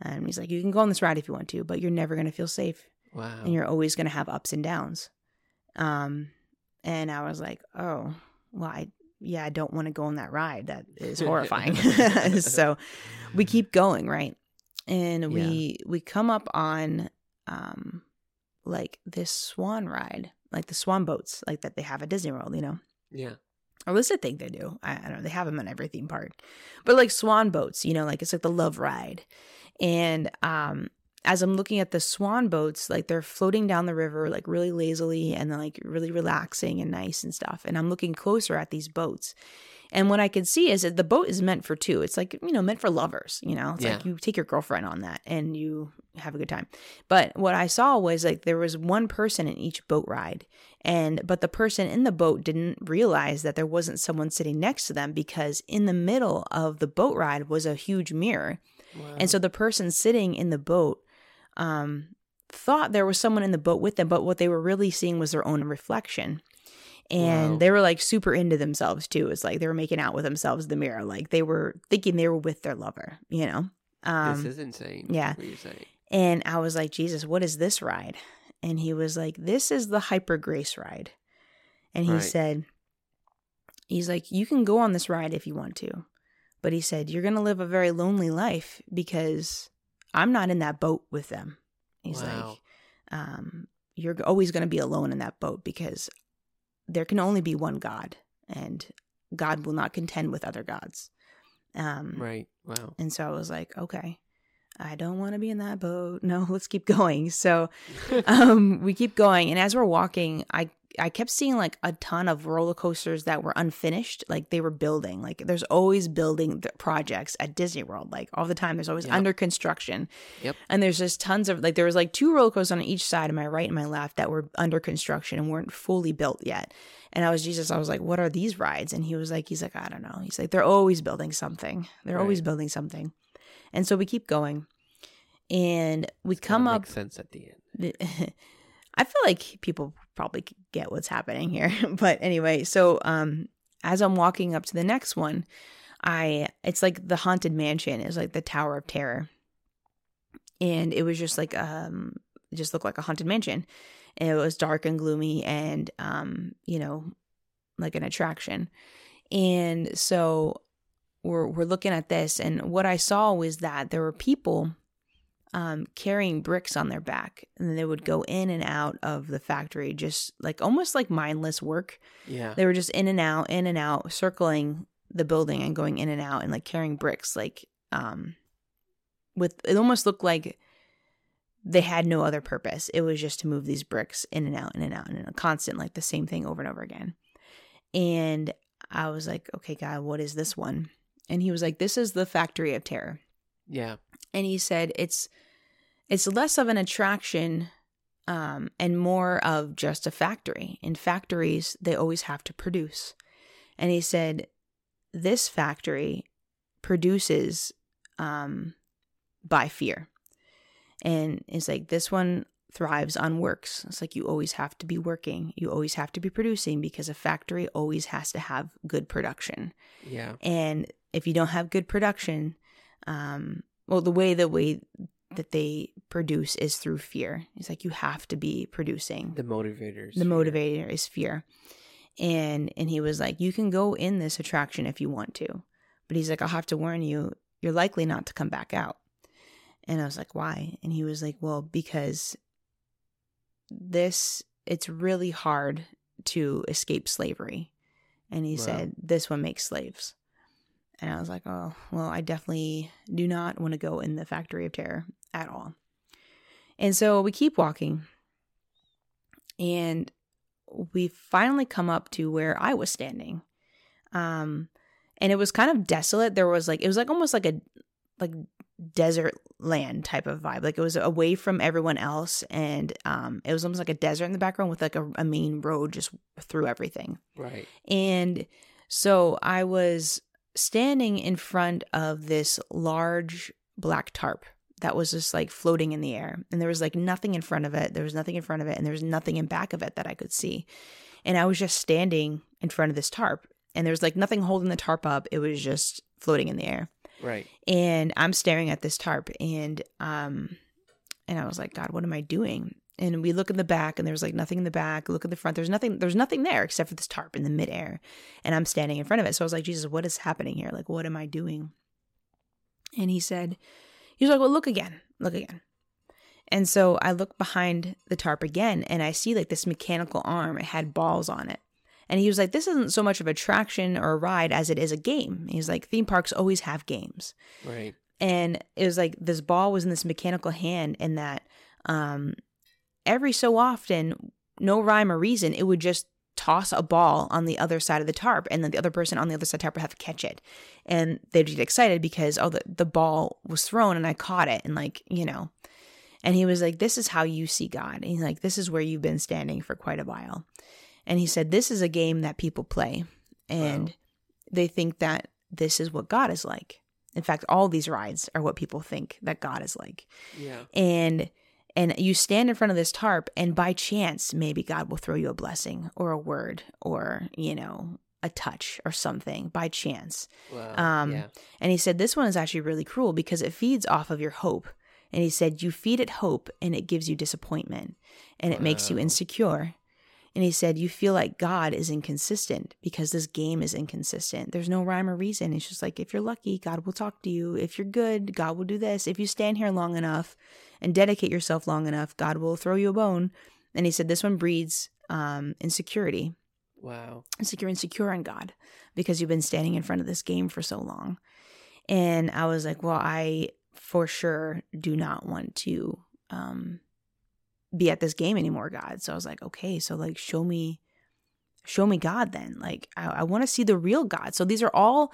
Speaker 1: And he's like, You can go on this ride if you want to, but you're never going to feel safe
Speaker 2: Wow.
Speaker 1: and you're always going to have ups and downs. Um, and I was like, Oh, well, I, yeah, I don't want to go on that ride. That is horrifying. *laughs* so we *laughs* keep going, right? And we we come up on um like this swan ride, like the swan boats, like that they have at Disney World, you know.
Speaker 2: yeah.
Speaker 1: Or at least I think they do. I, I don't know. They have them in every theme park, but like swan boats, you know, like it's like the love ride. And um, as I'm looking at the swan boats, like they're floating down the river, like really lazily and like really relaxing and nice and stuff. And I'm looking closer at these boats. And what I could see is that the boat is meant for two. It's like, you know, meant for lovers, you know? It's like you take your girlfriend on that and you have a good time. But what I saw was like there was one person in each boat ride. And but the person in the boat didn't realize that there wasn't someone sitting next to them because in the middle of the boat ride was a huge mirror.
Speaker 2: Wow.
Speaker 1: And so the person sitting in the boat um, thought there was someone in the boat with them, but what they were really seeing was their own reflection. And
Speaker 2: Wow.
Speaker 1: they were like super into themselves too. It's like they were making out with themselves in the mirror. Like they were thinking they were with their lover, you know? Um,
Speaker 2: this is insane.
Speaker 1: yeah.
Speaker 2: What you're saying.
Speaker 1: and I was like, Jesus, what is this ride? And he was like, This is the Hyper Grace ride. And he
Speaker 2: Right.
Speaker 1: said, He's like, You can go on this ride if you want to. But he said, You're going to live a very lonely life because I'm not in that boat with them. He's
Speaker 2: Wow.
Speaker 1: like, um, You're always going to be alone in that boat because there can only be one God and God will not contend with other gods. Um,
Speaker 2: Right. Wow.
Speaker 1: and so I was like, okay, I don't want to be in that boat. *laughs* No, let's keep going. So *laughs* um, we keep going. And as we're walking, I, I kept seeing like a ton of roller coasters that were unfinished. Like they were building. Like there's always building projects at Disney World. Like all the time, there's always
Speaker 2: Yep.
Speaker 1: under construction.
Speaker 2: Yep.
Speaker 1: And there's just tons of like there was like two roller coasters on each side of my right and my left that were under construction and weren't fully built yet. And I was Jesus, I was like, what are these rides? And he was like, he's like, I don't know. He's like, they're always building something. They're always building something. And so we keep going. And we come up
Speaker 2: sense at the end. *laughs*
Speaker 1: I feel like people probably get what's happening here. *laughs* but anyway, so um as I'm walking up to the next one, I it's like the haunted mansion is like the Tower of Terror. And it was just like um it just looked like a haunted mansion. And it was dark and gloomy and um, you know, like an attraction. And so we're we're looking at this and what I saw was that there were people um, carrying bricks on their back, and then they would go in and out of the factory, just like almost like mindless work.
Speaker 2: Yeah.
Speaker 1: They were just in and out, in and out, circling the building and going in and out, and like carrying bricks, like um, with it almost looked like they had no other purpose. It was just to move these bricks in and out, in and out, and a constant like the same thing over and over again. And I was like, okay, God, what is this one? And he was like, this is the factory of terror
Speaker 2: Yeah.
Speaker 1: And he said it's it's less of an attraction um, and more of just a factory. In factories, they always have to produce. And he said, This factory produces um, by fear. And it's like, This one thrives on works. It's like you always have to be working, you always have to be producing because a factory always has to have good production.
Speaker 2: Yeah.
Speaker 1: And if you don't have good production, um, well, the way the way that they produce is through fear. It's like you have to be producing.
Speaker 2: The motivators.
Speaker 1: The motivator is fear. And and he was like, You can go in this attraction if you want to. But he's like, I'll have to warn you, you're likely not to come back out. And I was like, Why? And he was like, Well, because this it's really hard to escape slavery. And he
Speaker 2: Wow.
Speaker 1: said, This one makes slaves. And I was like, oh, well, I definitely do not want to go in the factory of terror at all. And so we keep walking. And we finally come up to where I was standing. Um, and it was kind of desolate. There was like, it was like almost like a, like desert land type of vibe. Like it was away from everyone else. And um, it was almost like a desert in the background with like a, a main road just through everything.
Speaker 2: Right.
Speaker 1: And so I was standing in front of this large black tarp that was just like floating in the air. And there was like nothing in front of it. There was nothing in front of it. And there was nothing in back of it that I could see. And I was just standing in front of this tarp. And there was like nothing holding the tarp up. It was just floating in the air.
Speaker 2: Right.
Speaker 1: And I'm staring at this tarp and um and I was like, God, what am I doing? And we look in the back and there's like nothing in the back. Look at the front. There's nothing, there's nothing there except for this tarp in the midair. And I'm standing in front of it. So I was like, Jesus, what is happening here? Like, what am I doing? And he said, he was like, Well, look again. Look again. And so I look behind the tarp again and I see like this mechanical arm. It had balls on it. And he was like, This isn't so much of a attraction or a ride as it is a game. He's like, Theme parks always have games
Speaker 2: Right.
Speaker 1: and it was like this ball was in this mechanical hand and that um every so often no rhyme or reason it would just toss a ball on the other side of the tarp and then the other person on the other side of the tarp would have to catch it and they'd get excited because oh the, the ball was thrown and i caught it and like you know and he was like this is how you see god and he's like this is where you've been standing for quite a while and he said this is a game that people play and
Speaker 2: Wow.
Speaker 1: they think that this is what god is like in fact, all these rides are what people think that God is like.
Speaker 2: Yeah.
Speaker 1: And and you stand in front of this tarp and by chance maybe God will throw you a blessing or a word or, you know, a touch or something by chance.
Speaker 2: Wow.
Speaker 1: Um,
Speaker 2: yeah.
Speaker 1: And he said this one is actually really cruel because it feeds off of your hope. And he said you feed it hope and it gives you disappointment and it makes you insecure. And he said you feel like God is inconsistent because this game is inconsistent. There's no rhyme or reason. It's just like if you're lucky, God will talk to you. If you're good, God will do this. If you stand here long enough and dedicate yourself long enough, God will throw you a bone. And he said this one breeds um, insecurity
Speaker 2: Wow.
Speaker 1: insecure insecure on God because you've been standing in front of this game for so long. And I was like, well, I for sure do not want to um be at this game anymore, God. So I was like, okay, so like show me show me God then. Like I, I want to see the real God. So these are all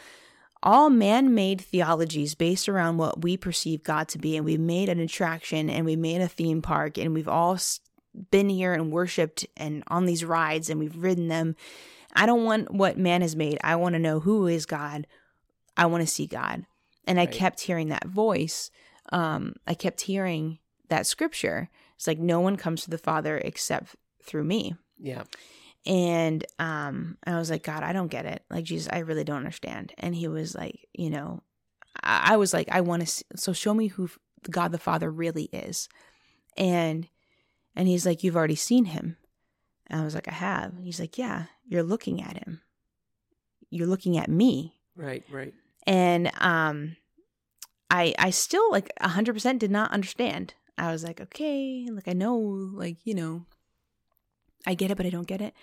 Speaker 1: all man-made theologies based around what we perceive God to be and we've made an attraction and we made a theme park and we've all been here and worshiped and on these rides and we've ridden them I don't want what man has made. I want to know who is God. I want to see God. And I kept hearing that voice. Um, I kept hearing that scripture. It's like no one comes to the Father except through me.
Speaker 2: Yeah.
Speaker 1: And um, I was like, God, I don't get it. Like Jesus, I really don't understand. And he was like, you know, I, I was like, I want to. So show me who God the Father really is. And and he's like, you've already seen him. And I was like, I have. He's like, yeah, you're looking at him. You're looking at me.
Speaker 2: Right. Right.
Speaker 1: And um, I I still like hundred percent did not understand. I was like, okay, like I know, like you know, I get it, but I don't get it.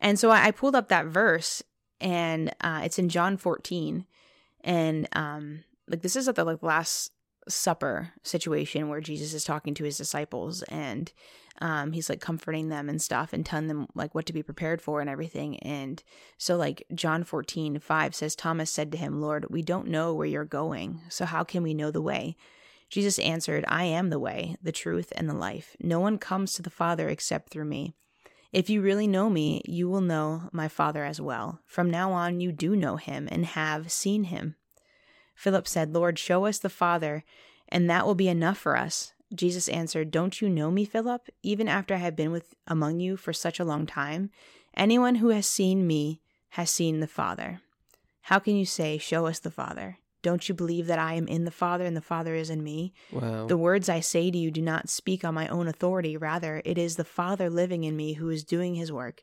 Speaker 1: And so I, I pulled up that verse, and uh, it's in John fourteen, and um, like this is at the like last supper situation where Jesus is talking to his disciples, and um, he's like comforting them and stuff, and telling them like what to be prepared for and everything. And so like John 14, 5 says, Thomas said to him, Lord, we don't know where you're going, so how can we know the way? Jesus answered, I am the way, the truth, and the life. No one comes to the Father except through me. If you really know me, you will know my Father as well. From now on, you do know him and have seen him. Philip said, Lord, show us the Father, and that will be enough for us. Jesus answered, Don't you know me, Philip, even after I have been with among you for such a long time? Anyone who has seen me has seen the Father. How can you say, Show us the Father? Don't you believe that I am in the Father and the Father is in me?
Speaker 2: Wow.
Speaker 1: The words I say to you do not speak on my own authority. Rather, it is the Father living in me who is doing his work.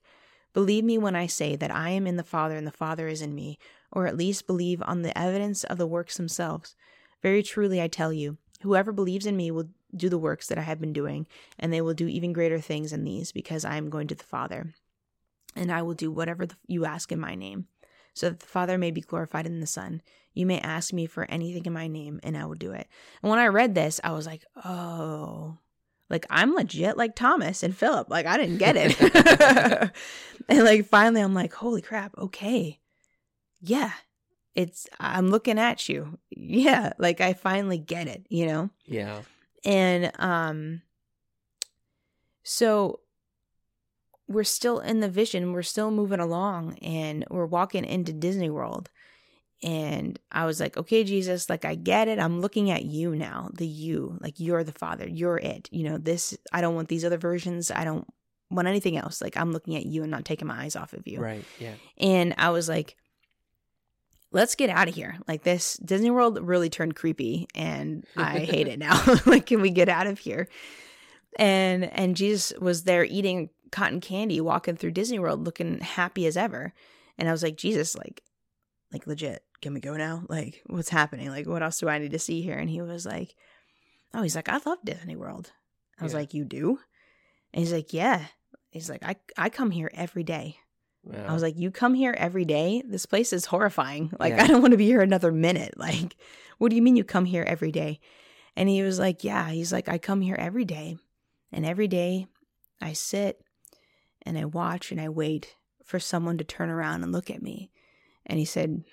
Speaker 1: Believe me when I say that I am in the Father and the Father is in me, or at least believe on the evidence of the works themselves. Very truly, I tell you, whoever believes in me will do the works that I have been doing, and they will do even greater things than these, because I am going to the Father. And I will do whatever you ask in my name, so that the Father may be glorified in the Son. You may ask me for anything in my name, and I will do it. And when I read this, I was like, oh, like I'm legit like Thomas and Philip. Like I didn't get it. *laughs* *laughs* and like finally, I'm like, holy crap, okay. Yeah, it's, I'm looking at you. Yeah, like I finally get it, you know?
Speaker 2: yeah.
Speaker 1: And um so we're still in the vision, we're still moving along and we're walking into Disney World. And I was like, okay, Jesus, like I get it. I'm looking at you now, the you, like you're the Father, you're it. You know, this, I don't want these other versions. I don't want anything else. Like I'm looking at you and not taking my eyes off of you.
Speaker 2: Right. Yeah.
Speaker 1: And I was like, let's get out of here. Like this Disney World really turned creepy and I hate it *laughs* now. *laughs* like can we get out of here? And and Jesus was there eating cotton candy walking through Disney World looking happy as ever. And I was like, Jesus, like like legit, can we go now? *laughs* Like what's happening? Like what else do I need to see here? And he was like, Oh, he's like, I love Disney World. I was
Speaker 2: Yeah.
Speaker 1: like, You do? And he's like, Yeah. He's like, I I come here every day.
Speaker 2: Wow.
Speaker 1: I was like, you come here every day? This place is horrifying. *laughs* Like,
Speaker 2: Yeah.
Speaker 1: I don't want to be here another minute. Like, what do you mean you come here every day? And he was like, yeah. He's like, I come here every day. And every day I sit and I watch and I wait for someone to turn around and look at me. And he said,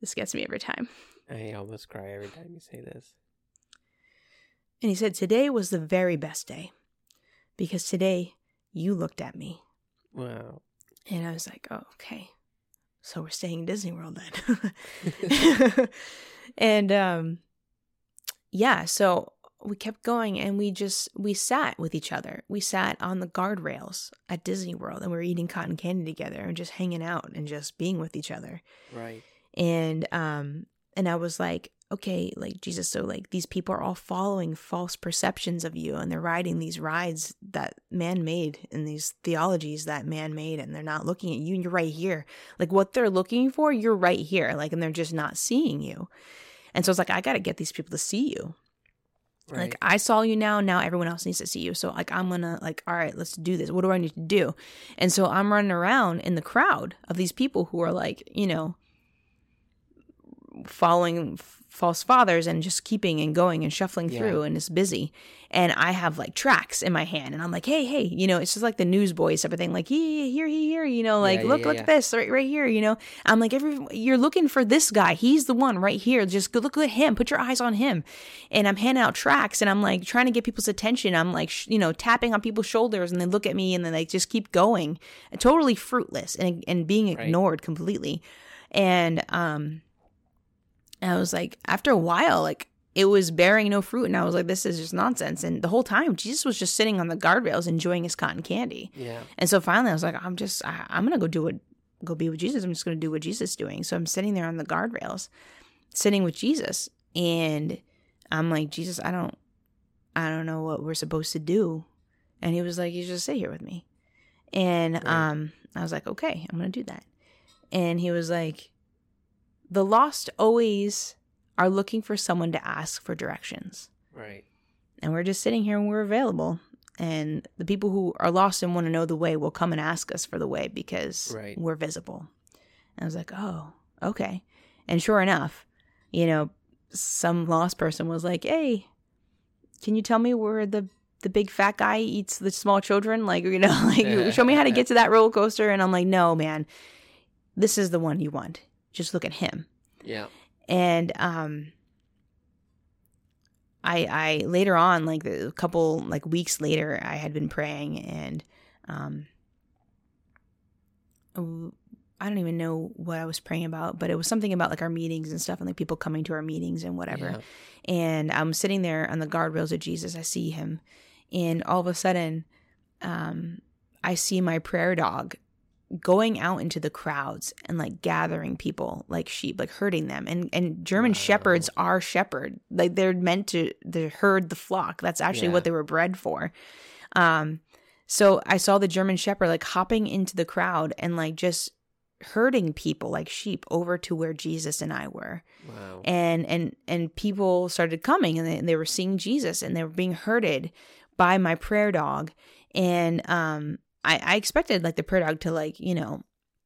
Speaker 1: this gets me every time.
Speaker 2: I almost cry every time you say this.
Speaker 1: And he said, today was the very best day because today you looked at me.
Speaker 2: Wow.
Speaker 1: And I was like, oh, okay. So we're staying in Disney World then. *laughs* *laughs* and um yeah, so we kept going and we just we sat with each other. We sat on the guardrails at Disney World and we were eating cotton candy together and just hanging out and just being with each other
Speaker 2: Right.
Speaker 1: and um and i was like okay like jesus so like these people are all following false perceptions of you and they're riding these rides that man made and these theologies that man made and they're not looking at you and you're right here like what they're looking for you're right here like and they're just not seeing you and so it's like i got to get these people to see you
Speaker 2: Right.
Speaker 1: like I saw you now, now everyone else needs to see you. So like I'm gonna like, all right, let's do this. What do I need to do? And so I'm running around in the crowd of these people who are like, you know, following f- false fathers and just keeping and going and shuffling
Speaker 2: Yeah.
Speaker 1: through and it's busy. And I have like tracks in my hand and I'm like, hey, hey, you know, it's just like the newsboys type of thing, like he here, here, here, you know, like
Speaker 2: Yeah,
Speaker 1: look,
Speaker 2: yeah,
Speaker 1: look at this right, right here, you know. I'm like, every you're looking for this guy. He's the one right here. Just go look at him. Put your eyes on him. And I'm handing out tracks and I'm like trying to get people's attention. I'm like, sh- you know, tapping on people's shoulders and they look at me and then they just keep going, totally fruitless and and being
Speaker 2: Right.
Speaker 1: ignored completely. And um, I was like, after a while, like it was bearing no fruit, and I was like, this is just nonsense. And the whole time, Jesus was just sitting on the guardrails enjoying his cotton candy.
Speaker 2: yeah.
Speaker 1: And so finally, I was like, I'm just, I, I'm gonna go do what, go be with Jesus. I'm just gonna do what Jesus is doing. So I'm sitting there on the guardrails, sitting with Jesus, and I'm like, Jesus, I don't, I don't know what we're supposed to do. And he was like, you just sit here with me. And
Speaker 2: Right.
Speaker 1: um, I was like, okay, I'm gonna do that. And he was like, the lost always are looking for someone to ask for directions.
Speaker 2: Right.
Speaker 1: and we're just sitting here and we're available. And the people who are lost and want to know the way will come and ask us for the way because
Speaker 2: Right.
Speaker 1: we're visible. And i was like oh okay. And sure enough you know some lost person was like hey can you tell me where the the big fat guy eats the small children? Like you know *laughs* like show me how to get to that roller coaster. And i'm like no man. This is the one you want just look at him
Speaker 2: Yeah.
Speaker 1: and um I I later on, like a couple like weeks later, I had been praying and um I don't even know what I was praying about, but it was something about like our meetings and stuff and like people coming to our meetings and whatever. Yeah. And I'm sitting there on the guardrails of Jesus. I see him. And all of a sudden, um, I see my prayer dog going out into the crowds and like gathering people like sheep like herding them. And and german wow. shepherds are shepherd. Like they're meant to herd the flock. That's actually yeah. what they were bred for. Um so i saw the german shepherd like hopping into the crowd and like just herding people like sheep over to where jesus and i were. Wow. And and and people started coming and they, and they were seeing jesus and they were being herded by my prayer dog. And um I, I expected like the prayer dog to like, you know,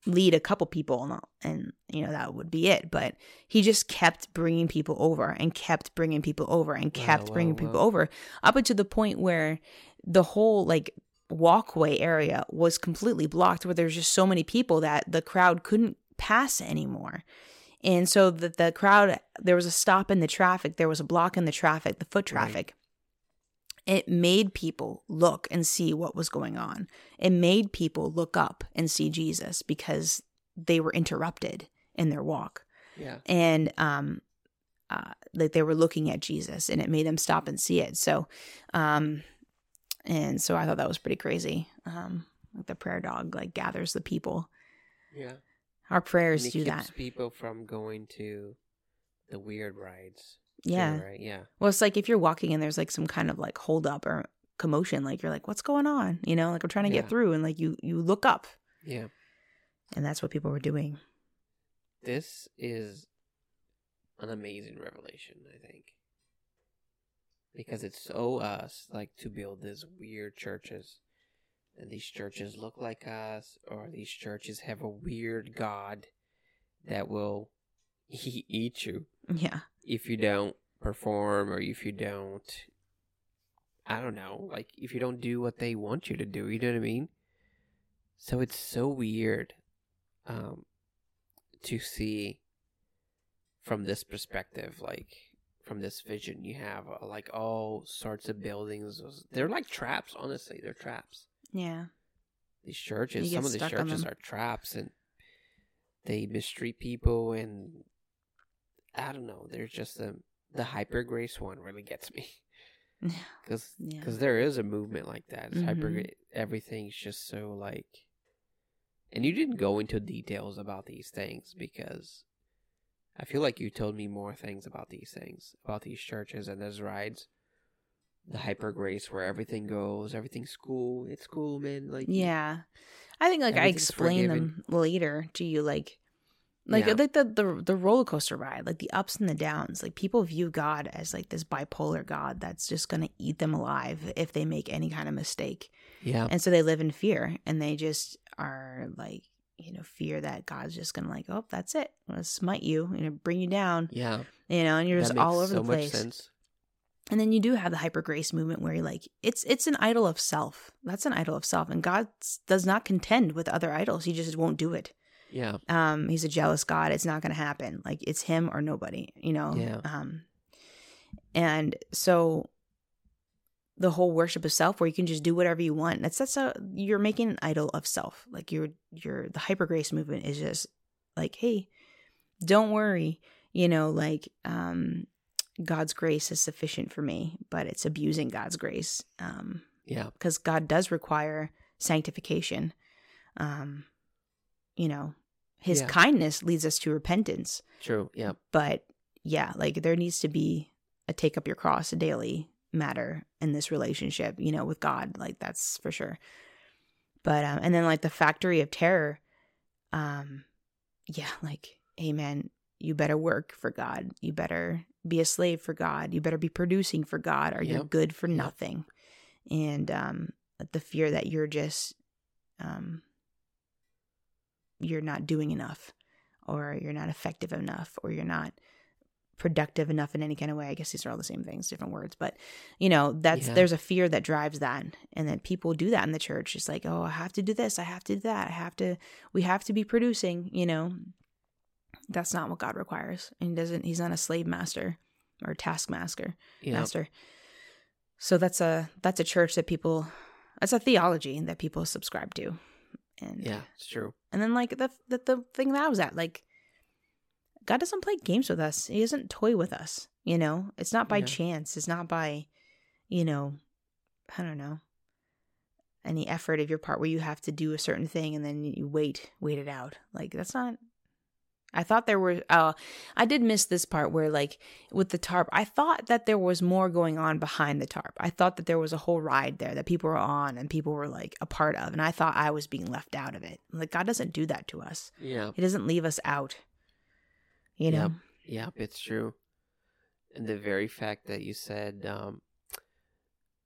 Speaker 1: lead a couple people and, and you know that would be it. But he just kept bringing people over and kept bringing people over and kept wow, bringing wow, people wow. over up until the point where the whole like walkway area was completely blocked where there's just so many people that the crowd couldn't pass anymore. And so that the crowd there was a stop in the traffic there was a block in the traffic the foot traffic it made people look and see what was going on. It made people look up and see Jesus because they were interrupted in their walk.
Speaker 2: Yeah.
Speaker 1: And um uh, like they were looking at Jesus and it made them stop and see it. So um and so I thought that was pretty crazy. Um like the prayer dog like gathers the people.
Speaker 2: Yeah.
Speaker 1: Our prayers do that.
Speaker 2: people from going to the weird rides.
Speaker 1: Yeah.
Speaker 2: Right. Yeah.
Speaker 1: Well, it's like if you're walking and there's like some kind of like hold up or commotion, like you're like, what's going on? You know, like I'm trying to yeah. get through, and like you you look up.
Speaker 2: Yeah.
Speaker 1: And that's what people were doing.
Speaker 2: This is an amazing revelation, I think. Because it's so us, like to build these weird churches. And these churches look like us, or these churches have a weird God that will *laughs* eat you.
Speaker 1: Yeah
Speaker 2: if you don't perform or if you don't I don't know, like if you don't do what they want you to do, you know what I mean? So it's so weird um to see from this perspective like from this vision you have uh, like all sorts of buildings they're like traps honestly they're traps.
Speaker 1: Yeah.
Speaker 2: These churches some of the churches are traps and they mistreat people and I don't know. There's just a the hyper grace one really gets me because *laughs* because yeah. there is a movement like that. Mm-hmm. Hyper everything's just so like, and you didn't go into details about these things because I feel like you told me more things about these things about these churches and those rides. The hyper grace where everything goes, everything's cool. It's cool, man. Like
Speaker 1: yeah, I think like I explain them later to you, like like yeah. like the, the the roller coaster ride, like the ups and the downs. Like people view God as like this bipolar God that's just gonna eat them alive if they make any kind of mistake.
Speaker 2: Yeah.
Speaker 1: And so they live in fear and they just are like, you know, fear that God's just gonna like, oh, that's it. I'm gonna smite you, you know, bring you down.
Speaker 2: Yeah.
Speaker 1: You know, and you're that just all over so the place. And then you do have the hyper grace movement where you're like, it's it's an idol of self. That's an idol of self. And God does not contend with other idols. He just won't do it.
Speaker 2: Yeah.
Speaker 1: Um, he's a jealous God. It's not going to happen. Like it's him or nobody, you know?
Speaker 2: Yeah.
Speaker 1: Um, and so the whole worship of self where you can just do whatever you want. That's, that's a, you're making an idol of self. Like you're, you're, the hyper grace movement is just like, Hey, don't worry. You know, like, um, God's grace is sufficient for me, but it's abusing God's grace. Um,
Speaker 2: yeah.
Speaker 1: Because God does require sanctification. Um, you know, his yeah. kindness leads us to repentance.
Speaker 2: True. Yeah.
Speaker 1: But yeah, like there needs to be a take up your cross a daily matter in this relationship, you know, with God. Like that's for sure. But um and then like the factory of terror, um, yeah, like, amen. You better work for God. You better be a slave for God. You better be producing for God or yep. you're good for nothing. And um the fear that you're just um you're not doing enough or you're not effective enough or you're not productive enough in any kind of way. I guess these are all the same things, different words, but you know, that's yeah. there's a fear that drives that. And then people do that in the church. It's like, oh, I have to do this, I have to do that, I have to we have to be producing, you know. That's not what God requires. And he doesn't he's not a slave master. or Taskmaster
Speaker 2: Yeah.
Speaker 1: master. So that's a that's a church that people that's a theology that people subscribe to. And
Speaker 2: Yeah, it's true.
Speaker 1: and then like the the, the thing that I was at, like God doesn't play games with us. He doesn't toy with us. You know, it's not by
Speaker 2: Yeah.
Speaker 1: chance. It's not by, you know, I don't know, any effort of your part where you have to do a certain thing and then you wait, wait it out. Like that's not. I thought there were. Uh, I did miss this part where, like, with the tarp, I thought that there was more going on behind the tarp. I thought that there was a whole ride there that people were on and people were like a part of, and I thought I was being left out of it. Like God doesn't do that to us.
Speaker 2: Yeah.
Speaker 1: He doesn't leave us out. You know.
Speaker 2: Yep, it's true. And the very fact that you said, um,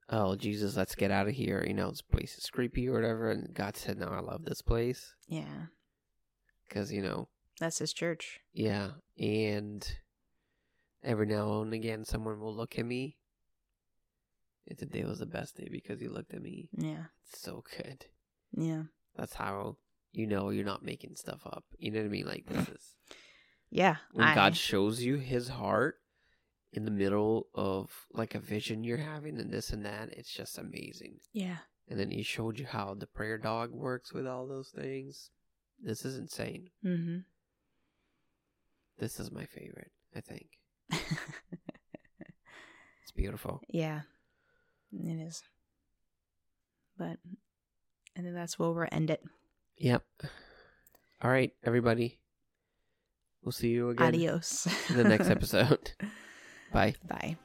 Speaker 2: "Oh Jesus, let's get out of here," you know, this place is creepy or whatever, and God said, "No, I love this place,"
Speaker 1: Yeah.
Speaker 2: because you know,
Speaker 1: That's his church.
Speaker 2: yeah, and every now and again, someone will look at me. And today was the best day because he looked at me.
Speaker 1: Yeah.
Speaker 2: It's so good.
Speaker 1: Yeah.
Speaker 2: That's how you know you're not making stuff up. You know what I mean? Like this is *laughs*
Speaker 1: Yeah.
Speaker 2: when
Speaker 1: I-
Speaker 2: God shows you His heart in the middle of like a vision you're having and this and that. It's just amazing.
Speaker 1: Yeah.
Speaker 2: And then He showed you how the prayer dog works with all those things. This is insane.
Speaker 1: Mm-hmm.
Speaker 2: This is my favorite. I think *laughs* it's beautiful.
Speaker 1: yeah. It is. But I think that's where we'll end it.
Speaker 2: Yep. All right, everybody. We'll see you again
Speaker 1: Adios.
Speaker 2: in the next *laughs* episode. Bye.
Speaker 1: Bye.